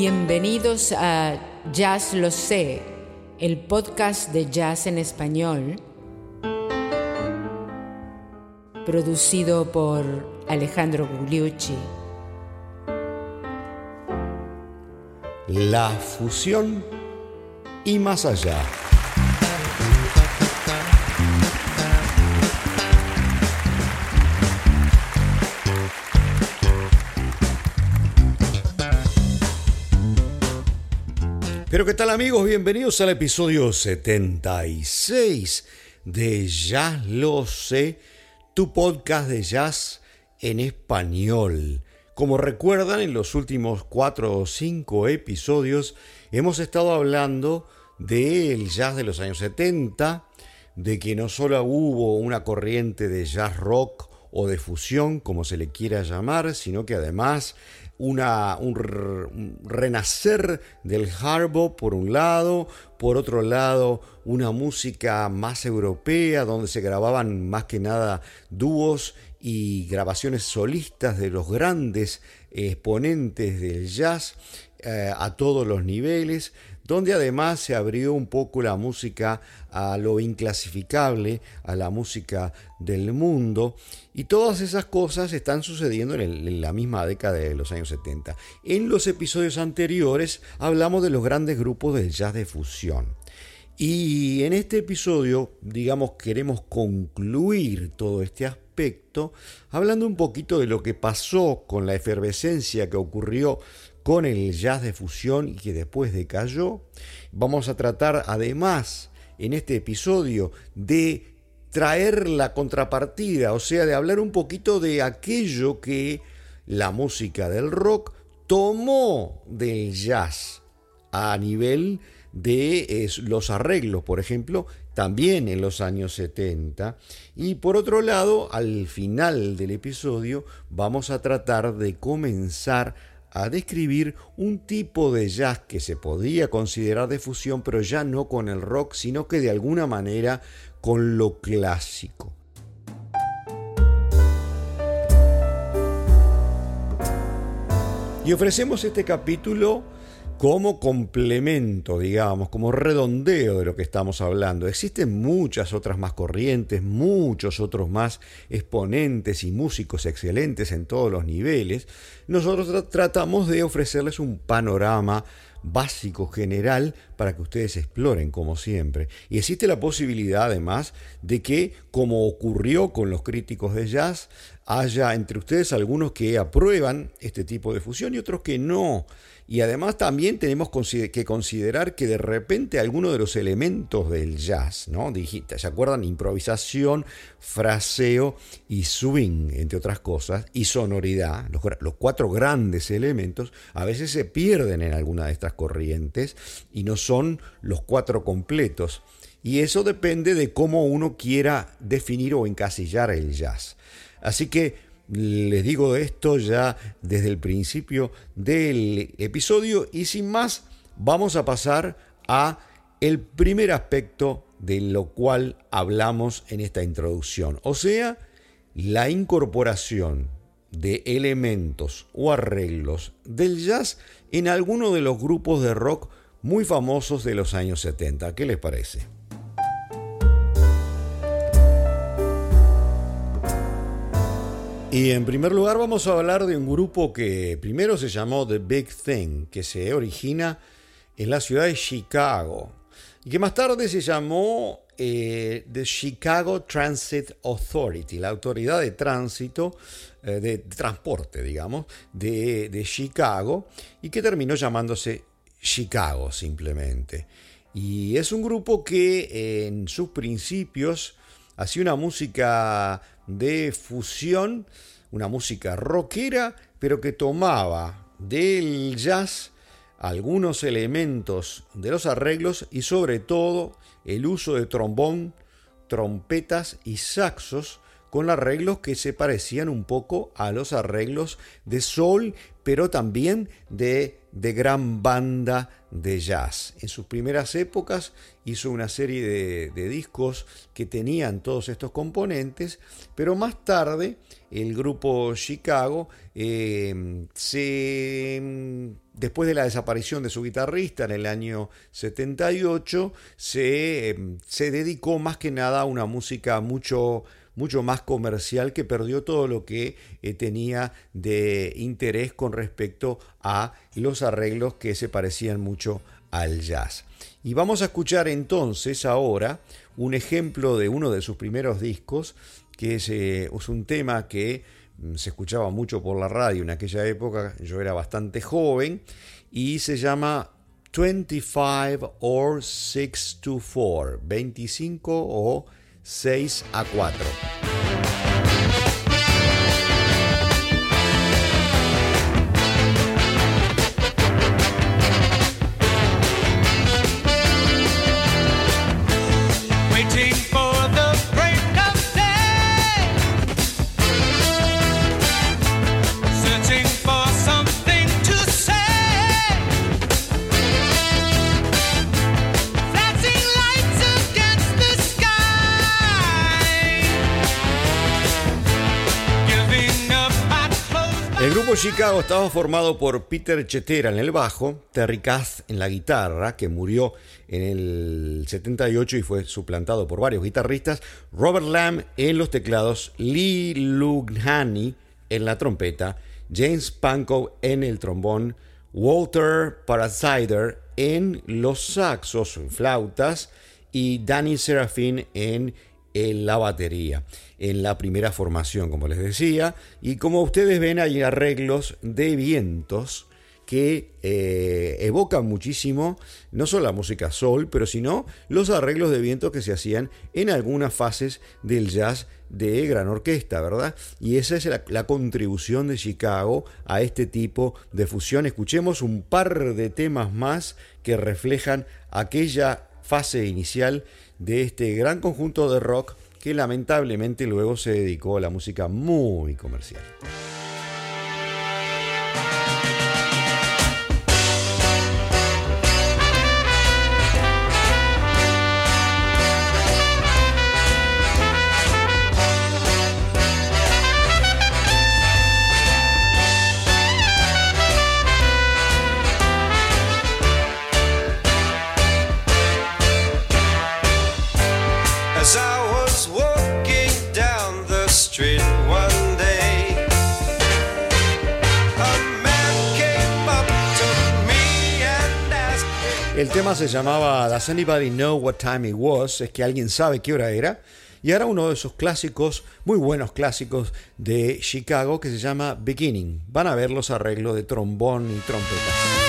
Bienvenidos a Jazz Lo Sé, el podcast de jazz en español, producido por Alejandro Gugliucci. La fusión y más allá. Pero qué tal amigos, bienvenidos al episodio 76 de Ya lo sé, tu podcast de jazz en español. Como recuerdan, en los últimos cuatro o cinco episodios hemos estado hablando del jazz de los años 70, de que no solo hubo una corriente de jazz rock o de fusión, como se le quiera llamar, sino que además una, un, renacer del harbo por un lado, por otro lado una música más europea donde se grababan más que nada dúos y grabaciones solistas de los grandes exponentes del jazz eh, a todos los niveles, donde además se abrió un poco la música a lo inclasificable, a la música del mundo, y todas esas cosas están sucediendo en, la misma década de los años 70. En los episodios anteriores hablamos de los grandes grupos del jazz de fusión. Y en este episodio, digamos, queremos concluir todo este aspecto hablando un poquito de lo que pasó con la efervescencia que ocurrió con el jazz de fusión y que después decayó. Vamos a tratar además en este episodio de traer la contrapartida, o sea, de hablar un poquito de aquello que la música del rock tomó del jazz a nivel de los arreglos, por ejemplo, también en los años 70. Y por otro lado, al final del episodio vamos a tratar de comenzar a describir un tipo de jazz que se podía considerar de fusión, pero ya no con el rock, sino que de alguna manera con lo clásico. Y ofrecemos este capítulo como complemento, digamos, como redondeo de lo que estamos hablando. Existen muchas otras más corrientes, muchos otros más exponentes y músicos excelentes en todos los niveles. Nosotros tratamos de ofrecerles un panorama básico, general, para que ustedes exploren, como siempre. Y existe la posibilidad, además, de que, como ocurrió con los críticos de jazz, haya entre ustedes algunos que aprueban este tipo de fusión y otros que no. Y además también tenemos que considerar que de repente algunos de los elementos del jazz, ¿no? ¿Se acuerdan? Improvisación, fraseo y swing, entre otras cosas, y sonoridad, los, los cuatro grandes elementos, a veces se pierden en alguna de estas corrientes y no son los cuatro completos. Y eso depende de cómo uno quiera definir o encasillar el jazz. Así que les digo esto ya desde el principio del episodio y sin más vamos a pasar a el primer aspecto de lo cual hablamos en esta introducción, o sea, la incorporación de elementos o arreglos del jazz en alguno de los grupos de rock muy famosos de los años 70. ¿Qué les parece? Y en primer lugar vamos a hablar de un grupo que primero se llamó The Big Thing, que se origina en la ciudad de Chicago, y que más tarde se llamó eh, The Chicago Transit Authority, la autoridad de tránsito, eh, de, transporte, digamos, de, de Chicago, y que terminó llamándose Chicago simplemente. Y es un grupo que en sus principios hacía una música de fusión, una música rockera, pero que tomaba del jazz algunos elementos de los arreglos y sobre todo el uso de trombón, trompetas y saxos con arreglos que se parecían un poco a los arreglos de soul, pero también de de gran banda de jazz. En sus primeras épocas hizo una serie de, discos que tenían todos estos componentes, pero más tarde el grupo Chicago eh, se, después de la desaparición de su guitarrista en el año 78 se, eh, se dedicó más que nada a una música mucho mucho más comercial que perdió todo lo que eh, tenía de interés con respecto a los arreglos que se parecían mucho al jazz. Y vamos a escuchar entonces ahora un ejemplo de uno de sus primeros discos, que es, eh, es un tema que mm, se escuchaba mucho por la radio en aquella época, yo era bastante joven, y se llama 25 or 6 to 4, 25 o 6 a 4. Chicago estaba formado por Peter Chetera en el bajo, Terry Kath en la guitarra, que murió en el 78 y fue suplantado por varios guitarristas, Robert Lamb en los teclados, Lee Lughani en la trompeta, James Pankow en el trombón, Walter Parasider en los saxos, flautas y Danny Serafin en la batería en la primera formación, como les decía. Y como ustedes ven, hay arreglos de vientos que eh, evocan muchísimo no solo la música soul, pero sino los arreglos de vientos que se hacían en algunas fases del jazz de gran orquesta, ¿verdad? Y esa es la, la, contribución de Chicago a este tipo de fusión. Escuchemos un par de temas más que reflejan aquella fase inicial de este gran conjunto de rock que lamentablemente luego se dedicó a la música muy comercial. El tema se llamaba Does Anybody Know What Time It Was? Es que alguien sabe qué hora era. Y ahora uno de esos clásicos, muy buenos clásicos de Chicago que se llama Beginning. Van a ver los arreglos de trombón y trompeta.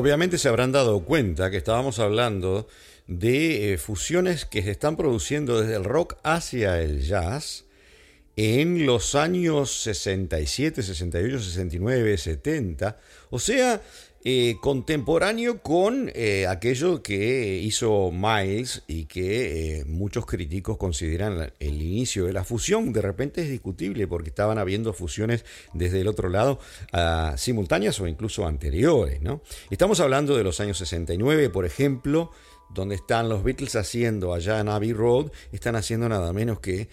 Obviamente se habrán dado cuenta que estábamos hablando de eh, fusiones que se están produciendo desde el rock hacia el jazz en los años 67, 68, 69, 70. O sea, eh, contemporáneo con eh, aquello que hizo Miles y que eh, muchos críticos consideran el inicio de la fusión. De repente es discutible porque estaban habiendo fusiones desde el otro lado ah, simultáneas o incluso anteriores. ¿no? Estamos hablando de los años 69, por ejemplo, donde están los Beatles haciendo allá en Abbey Road, están haciendo nada menos que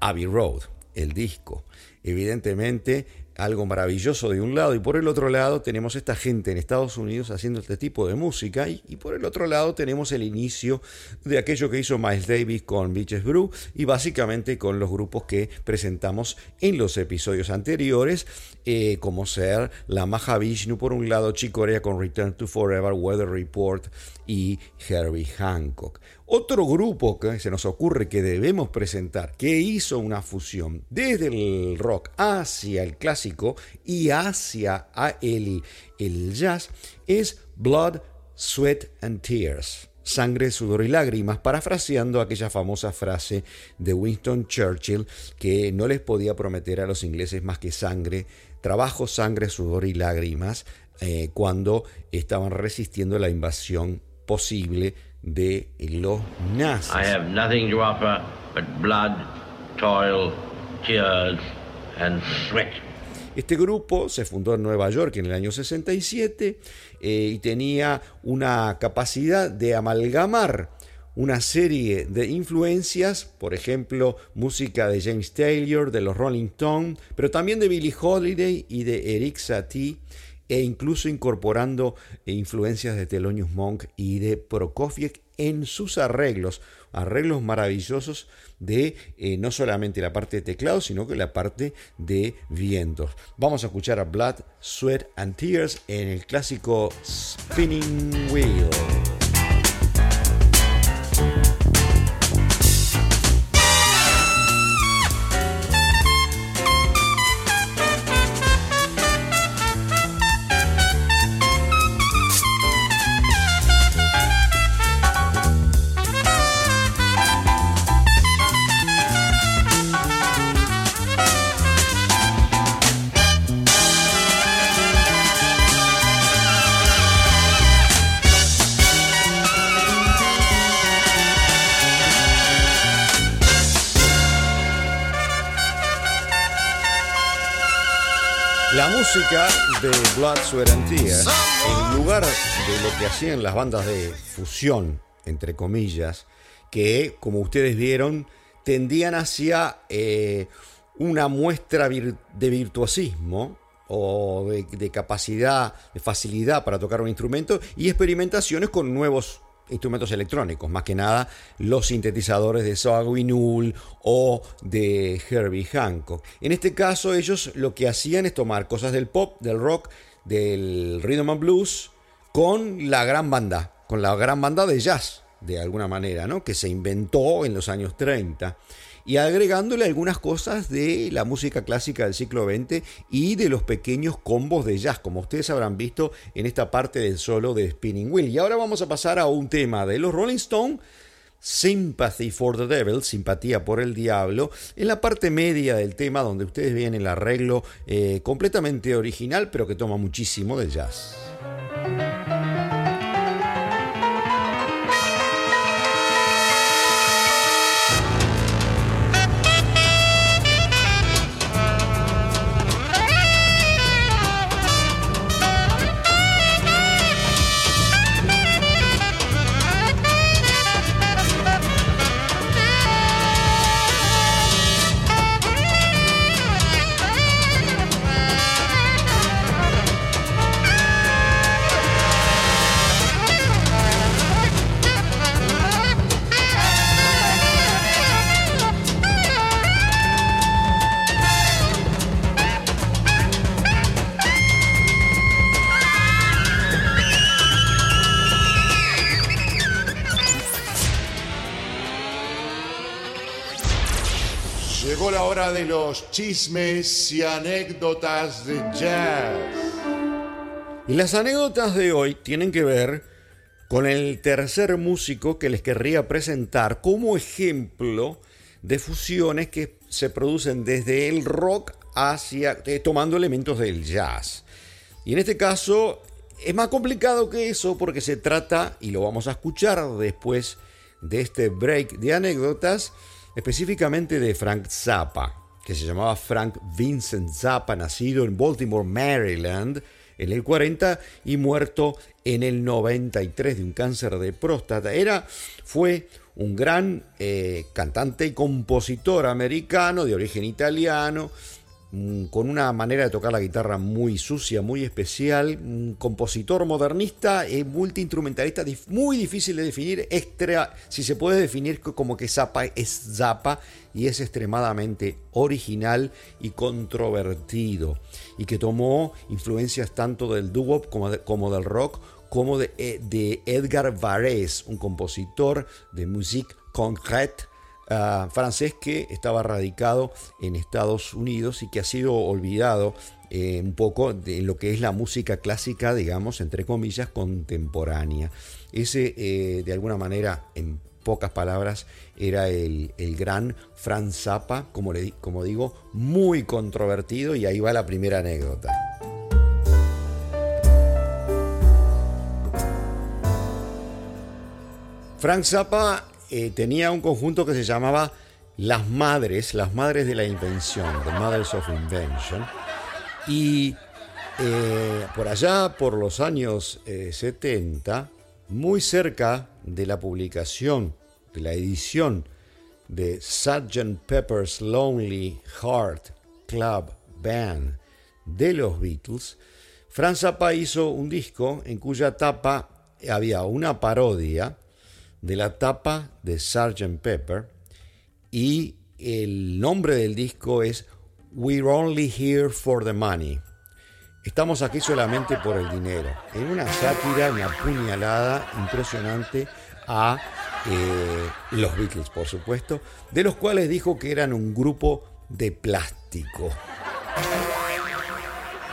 Abbey Road, el disco. Evidentemente, algo maravilloso de un lado y por el otro lado tenemos esta gente en Estados Unidos haciendo este tipo de música y, por el otro lado tenemos el inicio de aquello que hizo Miles Davis con Beaches Brew y básicamente con los grupos que presentamos en los episodios anteriores eh, como ser la Mahavishnu por un lado, Chicorea con Return to Forever, Weather Report y Herbie Hancock. Otro grupo que se nos ocurre que debemos presentar, que hizo una fusión desde el rock hacia el clásico y hacia el, el jazz, es Blood, Sweat and Tears. Sangre, sudor y lágrimas, parafraseando aquella famosa frase de Winston Churchill que no les podía prometer a los ingleses más que sangre, trabajo, sangre, sudor y lágrimas eh, cuando estaban resistiendo la invasión posible de los nazis. I have nothing to offer but blood, toil, tears and sweat. Este grupo se fundó en Nueva York en el año 67 eh, y tenía una capacidad de amalgamar una serie de influencias, por ejemplo, música de James Taylor, de los Rolling Stones, pero también de Billie Holiday y de Eric Satie, e incluso incorporando influencias de Thelonious Monk y de Prokofiev en sus arreglos, arreglos maravillosos de eh, no solamente la parte de teclado, sino que la parte de vientos. Vamos a escuchar a Blood, Sweat and Tears en el clásico Spinning Wheel. Música de Blood, Sweat and Tears, en lugar de lo que hacían las bandas de fusión, entre comillas, que, como ustedes vieron, tendían hacia eh, una muestra de virtuosismo o de, capacidad, de facilidad para tocar un instrumento y experimentaciones con nuevos instrumentos electrónicos, más que nada los sintetizadores de Null o de Herbie Hancock. En este caso ellos lo que hacían es tomar cosas del pop, del rock, del rhythm and blues con la gran banda, con la gran banda de jazz de alguna manera, ¿no? que se inventó en los años 30 y agregándole algunas cosas de la música clásica del siglo XX y de los pequeños combos de jazz, como ustedes habrán visto en esta parte del solo de Spinning Wheel. Y ahora vamos a pasar a un tema de los Rolling Stones. Sympathy for the Devil, simpatía por el diablo, en la parte media del tema donde ustedes ven el arreglo eh, completamente original pero que toma muchísimo de jazz. Chismes y anécdotas de jazz. Y las anécdotas de hoy tienen que ver con el tercer músico que les querría presentar como ejemplo de fusiones que se producen desde el rock hacia eh, tomando elementos del jazz. Y en este caso es más complicado que eso porque se trata, y lo vamos a escuchar después de este break de anécdotas, específicamente de Frank Zappa, que se llamaba Frank Vincent Zappa, nacido en Baltimore, Maryland, en el 40 y muerto en el 93 de un cáncer de próstata. Era, fue un gran eh, cantante y compositor americano de origen italiano, con una manera de tocar la guitarra muy sucia, muy especial, un compositor modernista, eh, multiinstrumentalista, muy difícil de definir, extra, si se puede definir como que Zappa es Zappa y es extremadamente original y controvertido y que tomó influencias tanto del como, como del rock como de, eh, de Edgar Varese, un compositor de musique concrète Ah, francés que estaba radicado en Estados Unidos y que ha sido olvidado eh, un poco de lo que es la música clásica, digamos, entre comillas, contemporánea. Ese, eh, de alguna manera, en pocas palabras, era el, gran Franz Zappa, como, le, como digo, muy controvertido y ahí va la primera anécdota. Frank Zappa eh, tenía un conjunto que se llamaba Las Madres, las Madres de la Invención, The Mothers of Invention. Y eh, por allá, por los años 70, eh, muy cerca de la publicación, de la edición de Sgt. Pepper's Lonely Heart Club Band de los Beatles, Franz Zappa hizo un disco en cuya tapa había una parodia de la tapa de Sgt. Pepper y el nombre del disco es We're Only Here for the Money. Estamos aquí solamente por el dinero. En una sátira, una puñalada impresionante a eh, los Beatles, por supuesto, de los cuales dijo que eran un grupo de plástico.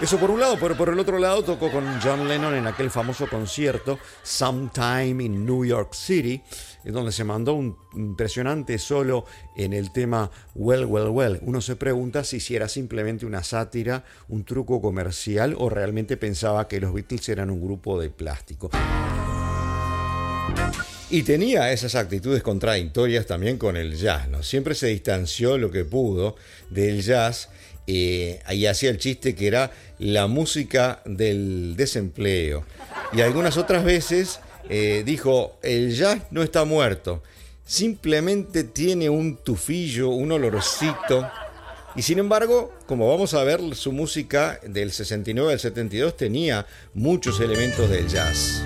Eso por un lado, pero por el otro lado tocó con John Lennon en aquel famoso concierto Sometime in New York City, donde se mandó un impresionante solo en el tema Well, Well, Well. Uno se pregunta si, si era simplemente una sátira, un truco comercial o realmente pensaba que los Beatles eran un grupo de plástico. Y tenía esas actitudes contradictorias también con el jazz, ¿no? Siempre se distanció lo que pudo del jazz eh, ahí hacía el chiste que era la música del desempleo. Y algunas otras veces eh, dijo, el jazz no está muerto, simplemente tiene un tufillo, un olorcito. Y sin embargo, como vamos a ver, su música del 69 al 72 tenía muchos elementos del jazz.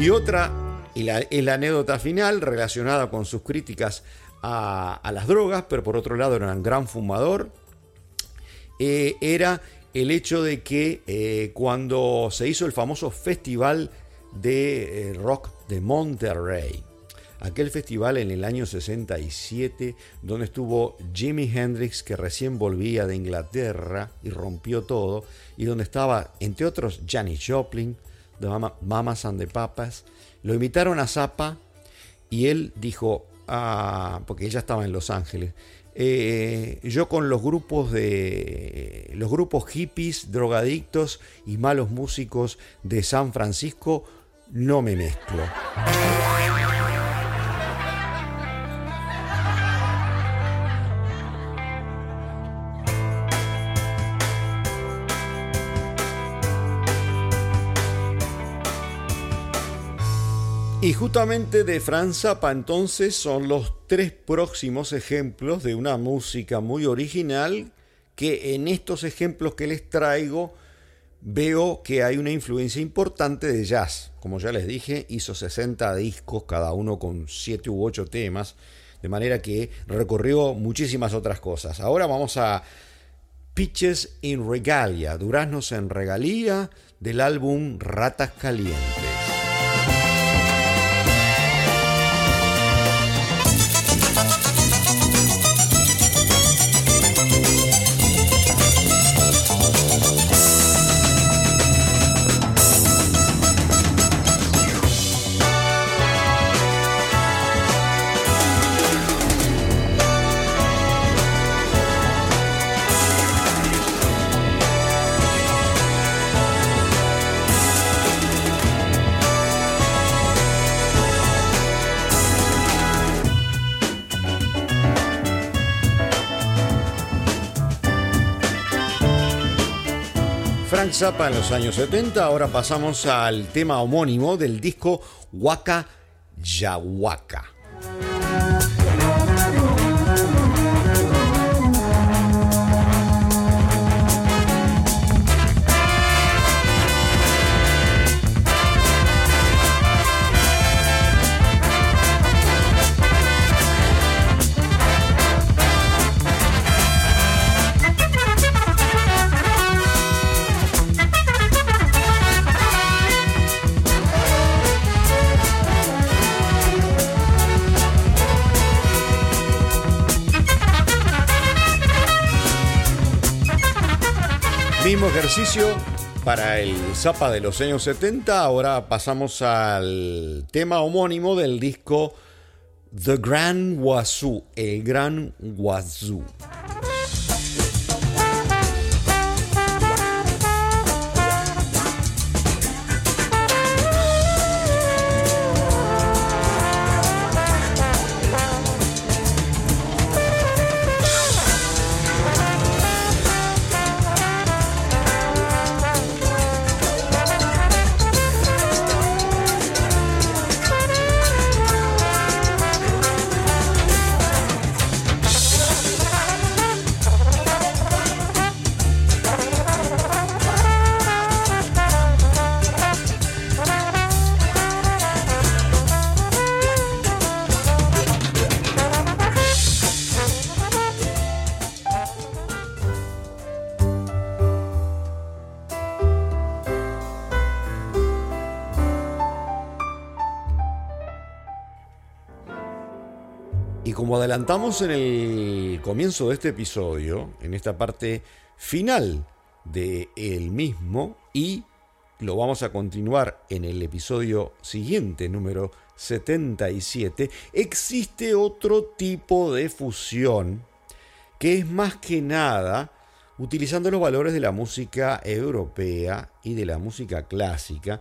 Y otra, y la, la anécdota final relacionada con sus críticas a, las drogas, pero por otro lado era un gran fumador, eh, era el hecho de que eh, cuando se hizo el famoso festival de eh, rock de Monterrey, aquel festival en el año 67, donde estuvo Jimi Hendrix, que recién volvía de Inglaterra y rompió todo, y donde estaba, entre otros, Janis Joplin, de Mamas and the Papas, lo invitaron a Zappa y él dijo, porque ella estaba en Los Ángeles. Eh, yo con los grupos de los grupos hippies, drogadictos y malos músicos de San Francisco no me mezclo. Y justamente de Franz Zappa entonces son los tres próximos ejemplos de una música muy original que en estos ejemplos que les traigo veo que hay una influencia importante de jazz. Como ya les dije, hizo 60 discos, cada uno con 7 u 8 temas, de manera que recorrió muchísimas otras cosas. Ahora vamos a Pitches in Regalia, Duraznos en Regalía, del álbum Ratas Calientes. Frank Zappa en los años 70. Ahora pasamos al tema homónimo del disco Waka Yawaka. Para el Zapa de los años 70. Ahora pasamos al tema homónimo del disco The Grand Wazoo, el Gran Wazoo. Adelantamos en el comienzo de este episodio, en esta parte final de el mismo, y lo vamos a continuar en el episodio siguiente, número 77, existe otro tipo de fusión que es más que nada utilizando los valores de la música europea y de la música clásica,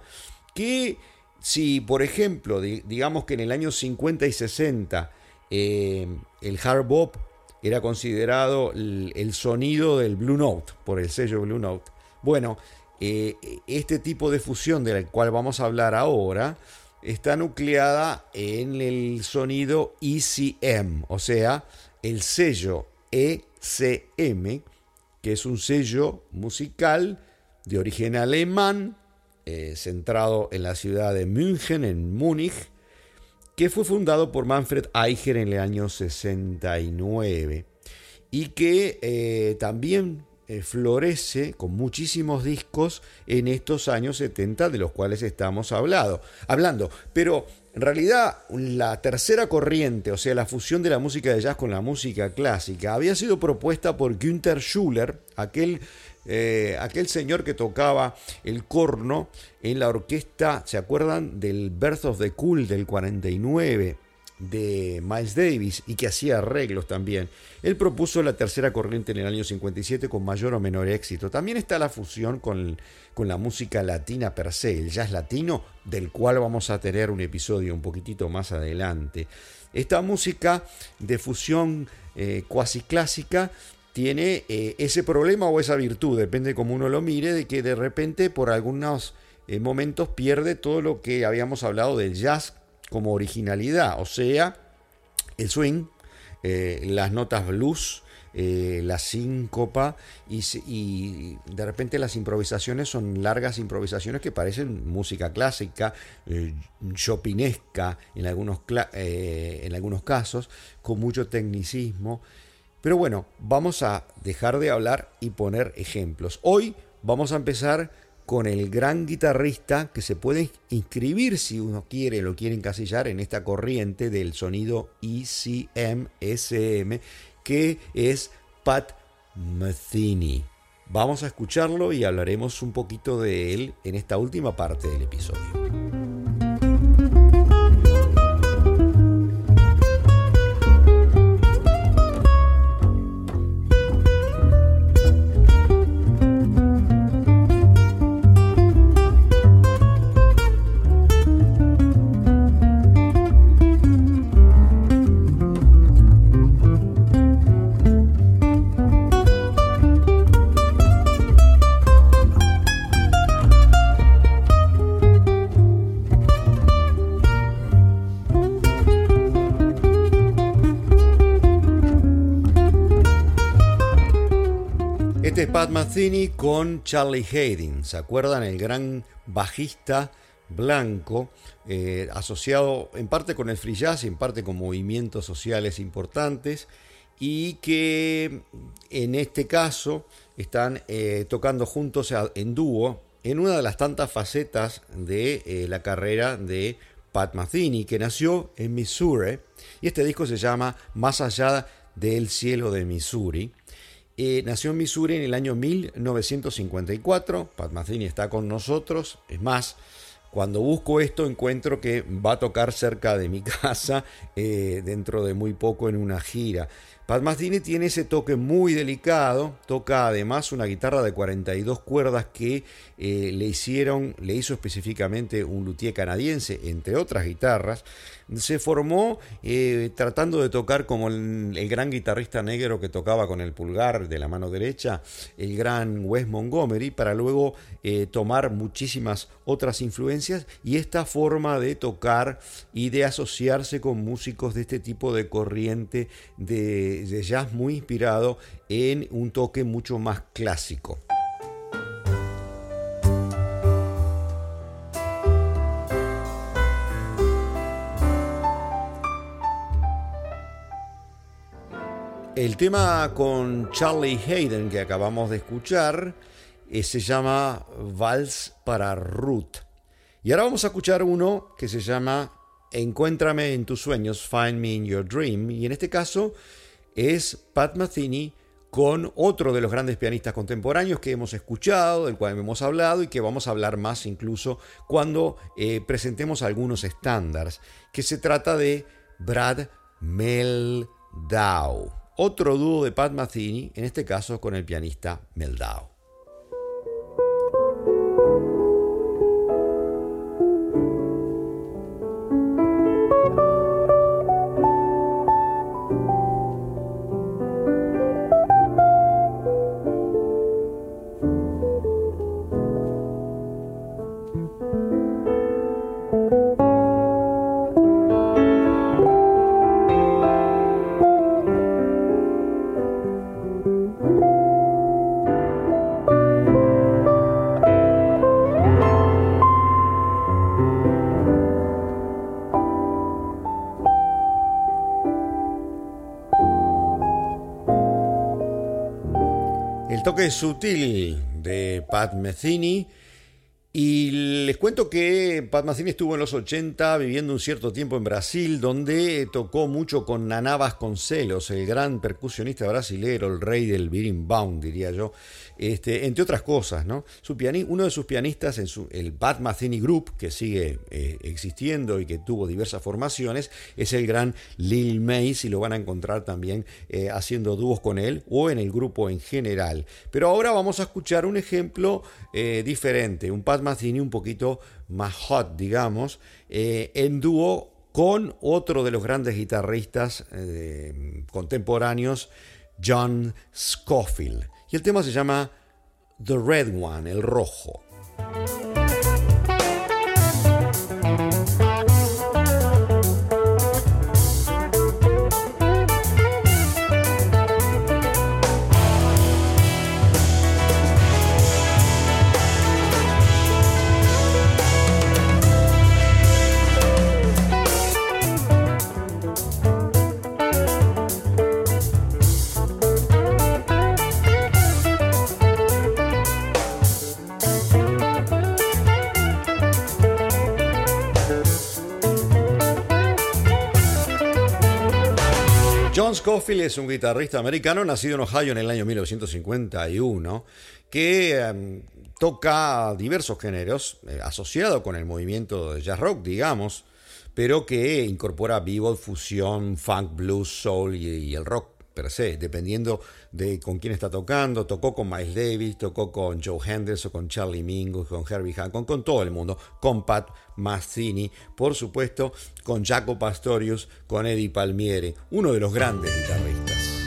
que si por ejemplo, digamos que en el año 50 y 60 eh, el hard bop era considerado el, sonido del Blue Note, por el sello Blue Note. Bueno, eh, este tipo de fusión del cual vamos a hablar ahora está nucleada en el sonido ECM, o sea, el sello ECM, que es un sello musical de origen alemán, eh, centrado en la ciudad de München, en Múnich, que fue fundado por Manfred Eicher en el año 69 y que eh, también eh, florece con muchísimos discos en estos años 70 de los cuales estamos hablando. hablando. Pero en realidad la tercera corriente, o sea, la fusión de la música de jazz con la música clásica, había sido propuesta por Günther Schuller, aquel eh, aquel señor que tocaba el corno en la orquesta, ¿se acuerdan del Birth of the Cool del 49? de Miles Davis y que hacía arreglos también. Él propuso la tercera corriente en el año 57 con mayor o menor éxito. También está la fusión con, con, la música latina per se, el jazz latino, del cual vamos a tener un episodio un poquitito más adelante. Esta música de fusión eh, cuasi clásica tiene eh, ese problema o esa virtud, depende de cómo uno lo mire, de que de repente por algunos eh, momentos pierde todo lo que habíamos hablado del jazz como originalidad, o sea, el swing, eh, las notas blues, la síncopa y, y, de repente las improvisaciones son largas improvisaciones que parecen música clásica, chopinesca en algunos, en algunos casos, con mucho tecnicismo. Pero bueno, vamos a dejar de hablar y poner ejemplos. Hoy vamos a empezar con el gran guitarrista que se puede inscribir si uno quiere, lo quiere encasillar en esta corriente del sonido ECM, SM, que es Pat Metheny. Vamos a escucharlo y hablaremos un poquito de él en esta última parte del episodio. Pat Metheny con Charlie Hayden. ¿Se acuerdan? El gran bajista blanco, eh, asociado en parte con el free jazz y en parte con movimientos sociales importantes, y que en este caso están eh, tocando juntos en dúo en una de las tantas facetas de eh, la carrera de Pat Metheny, que nació en Missouri, y este disco se llama Más allá del cielo de Missouri. Eh, nació en Missouri en el año 1954. Pat está con nosotros. Es más, cuando busco esto encuentro que va a tocar cerca de mi casa eh, dentro de muy poco en una gira. Pat tiene ese toque muy delicado, toca además una guitarra de 42 cuerdas que eh, le hicieron, le hizo específicamente un luthier canadiense, entre otras guitarras se formó eh, tratando de tocar como el, gran guitarrista negro que tocaba con el pulgar de la mano derecha, el gran Wes Montgomery, para luego eh, tomar muchísimas otras influencias y esta forma de tocar y de asociarse con músicos de este tipo de corriente de jazz muy inspirado en un toque mucho más clásico. El tema con Charlie Hayden que acabamos de escuchar eh, se llama Vals para Ruth. Y ahora vamos a escuchar uno que se llama Encuéntrame en tus sueños, Find Me in Your Dream. Y en este caso es Pat Metheny con otro de los grandes pianistas contemporáneos que hemos escuchado, del cual hemos hablado y que vamos a hablar más incluso cuando eh, presentemos algunos estándares, que se trata de Brad Meldau otro dúo de Pat Metheny, en este caso con el pianista Meldau. Sutil de Pat Metheny. Y les cuento que Pat Metheny estuvo en los 80 viviendo un cierto tiempo en Brasil, donde tocó mucho con Naná Vasconcelos, el gran percusionista brasilero, el rey del berimbau, diría yo, este, entre otras cosas, ¿no? Uno de sus pianistas en su, el Pat Metheny Group, que sigue eh, existiendo y que tuvo diversas formaciones, es el gran Lil Mays y lo van a encontrar también eh, haciendo dúos con él o en el grupo en general. Pero ahora vamos a escuchar un ejemplo eh, diferente, un Pat Metheny un poquito más hot, digamos, en dúo con otro de los grandes guitarristas contemporáneos, John Scofield. Y el tema se llama The Red One, el rojo. Scofield es un guitarrista americano nacido en Ohio en el año 1951 que em, toca diversos géneros eh, asociado con el movimiento de jazz rock, digamos, pero que incorpora bebop, fusión, funk, blues, soul y el rock per se, dependiendo de con quién está tocando. Tocó con Miles Davis, tocó con Joe Henderson, con Charlie Mingus, con Herbie Hancock, con todo el mundo, con Pat Mazzini, por supuesto, con Jaco Pastorius, con Eddie Palmieri, uno de los grandes guitarristas.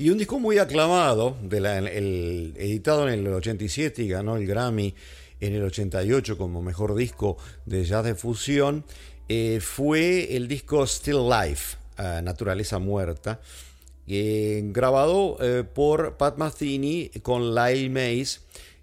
Y un disco muy aclamado, el, editado en el 87 y ganó el Grammy en el 88 como mejor disco de jazz de fusión, eh, fue el disco Still Life, Naturaleza Muerta, grabado eh, por Pat Metheny con Lyle Mays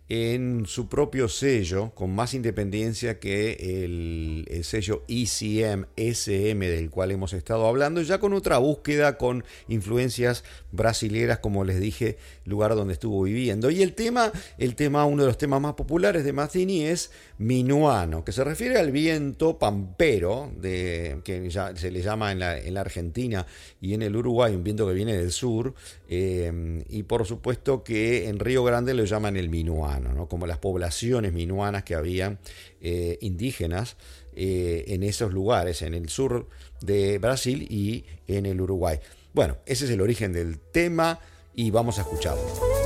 en su propio sello, con más independencia que el, el, sello ECM, SM, del cual hemos estado hablando, ya con otra búsqueda, con influencias brasileras, como les dije, lugar donde estuvo viviendo. Y el tema, el tema, uno de los temas más populares de Mazzini es Minuano, que se refiere al viento pampero, que se le llama en la, en la Argentina y en el Uruguay, un viento que viene del sur, eh, y por supuesto que en Río Grande lo llaman el Minuano, ¿no? como las poblaciones minuanas que había eh, indígenas eh, en esos lugares, en el sur de Brasil y en el Uruguay. Bueno, ese es el origen del tema y vamos a escucharlo.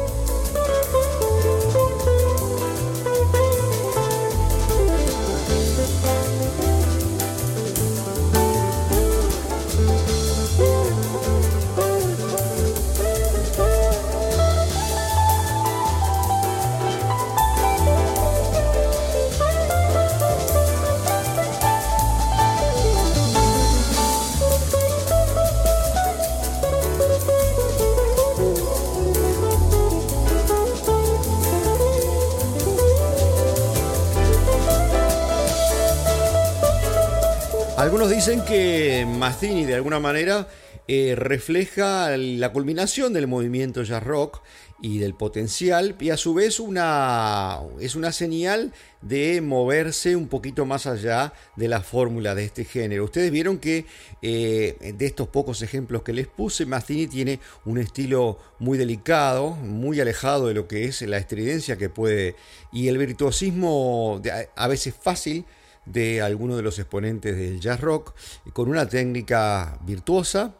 Dicen que Mazzini de alguna manera eh, refleja la culminación del movimiento jazz rock y del potencial y a su vez una, es una señal de moverse un poquito más allá de la fórmula de este género. Ustedes vieron que eh, de estos pocos ejemplos que les puse, Mazzini tiene un estilo muy delicado, muy alejado de lo que es la estridencia que puede y el virtuosismo a veces fácil de algunos de los exponentes del jazz rock, con una técnica virtuosa,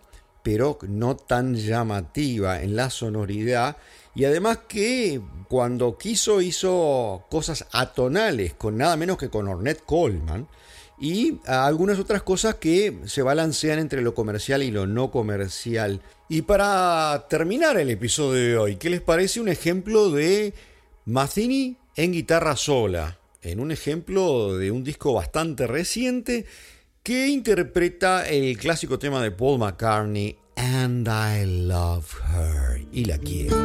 pero no tan llamativa en la sonoridad, y además que cuando quiso hizo cosas atonales, con nada menos que con Ornette Coleman, y algunas otras cosas que se balancean entre lo comercial y lo no comercial. Y para terminar el episodio de hoy, ¿qué les parece un ejemplo de Mazzini en guitarra sola? En un ejemplo de un disco bastante reciente que interpreta el clásico tema de Paul McCartney, And I Love Her, y la quiero.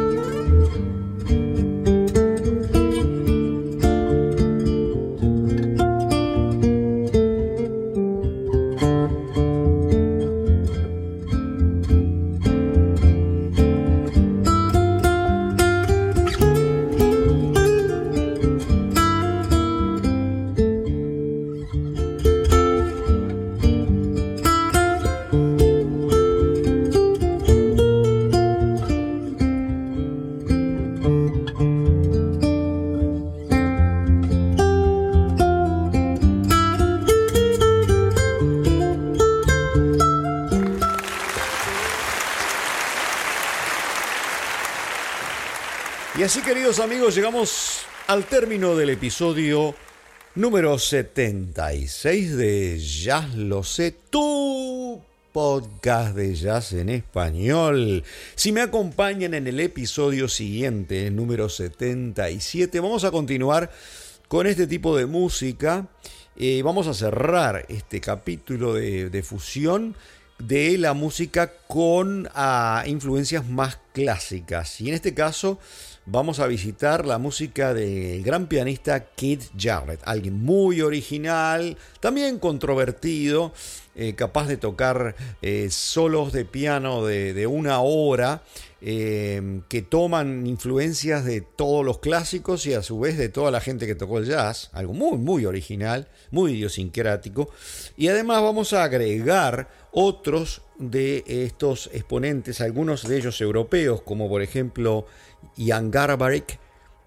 Así, queridos amigos, llegamos al término del episodio número 76 de Jazz Lo Sé, tu podcast de jazz en español. Si me acompañan en el episodio siguiente, número 77, vamos a continuar con este tipo de música. Eh, vamos a cerrar este capítulo de, de fusión de la música con ah, influencias más clásicas. Y en este caso vamos a visitar la música del gran pianista Keith Jarrett, alguien muy original, también controvertido, eh, capaz de tocar eh, solos de piano de, una hora, eh, que toman influencias de todos los clásicos y a su vez de toda la gente que tocó el jazz, algo muy, muy original, muy idiosincrático. Y además vamos a agregar otros de estos exponentes, algunos de ellos europeos, como por ejemplo Jan Garbarek,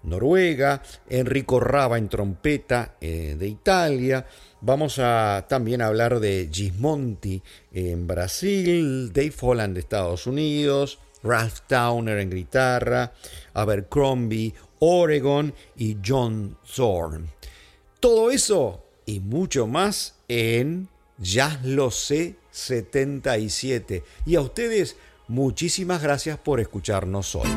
Noruega, Enrico Rava en trompeta eh, de Italia. Vamos a también hablar de Gismonti en Brasil, Dave Holland de Estados Unidos, Ralph Towner en guitarra, Abercrombie, Oregon y John Zorn. Todo eso y mucho más en Ya lo sé 77. Y a ustedes, muchísimas gracias por escucharnos hoy.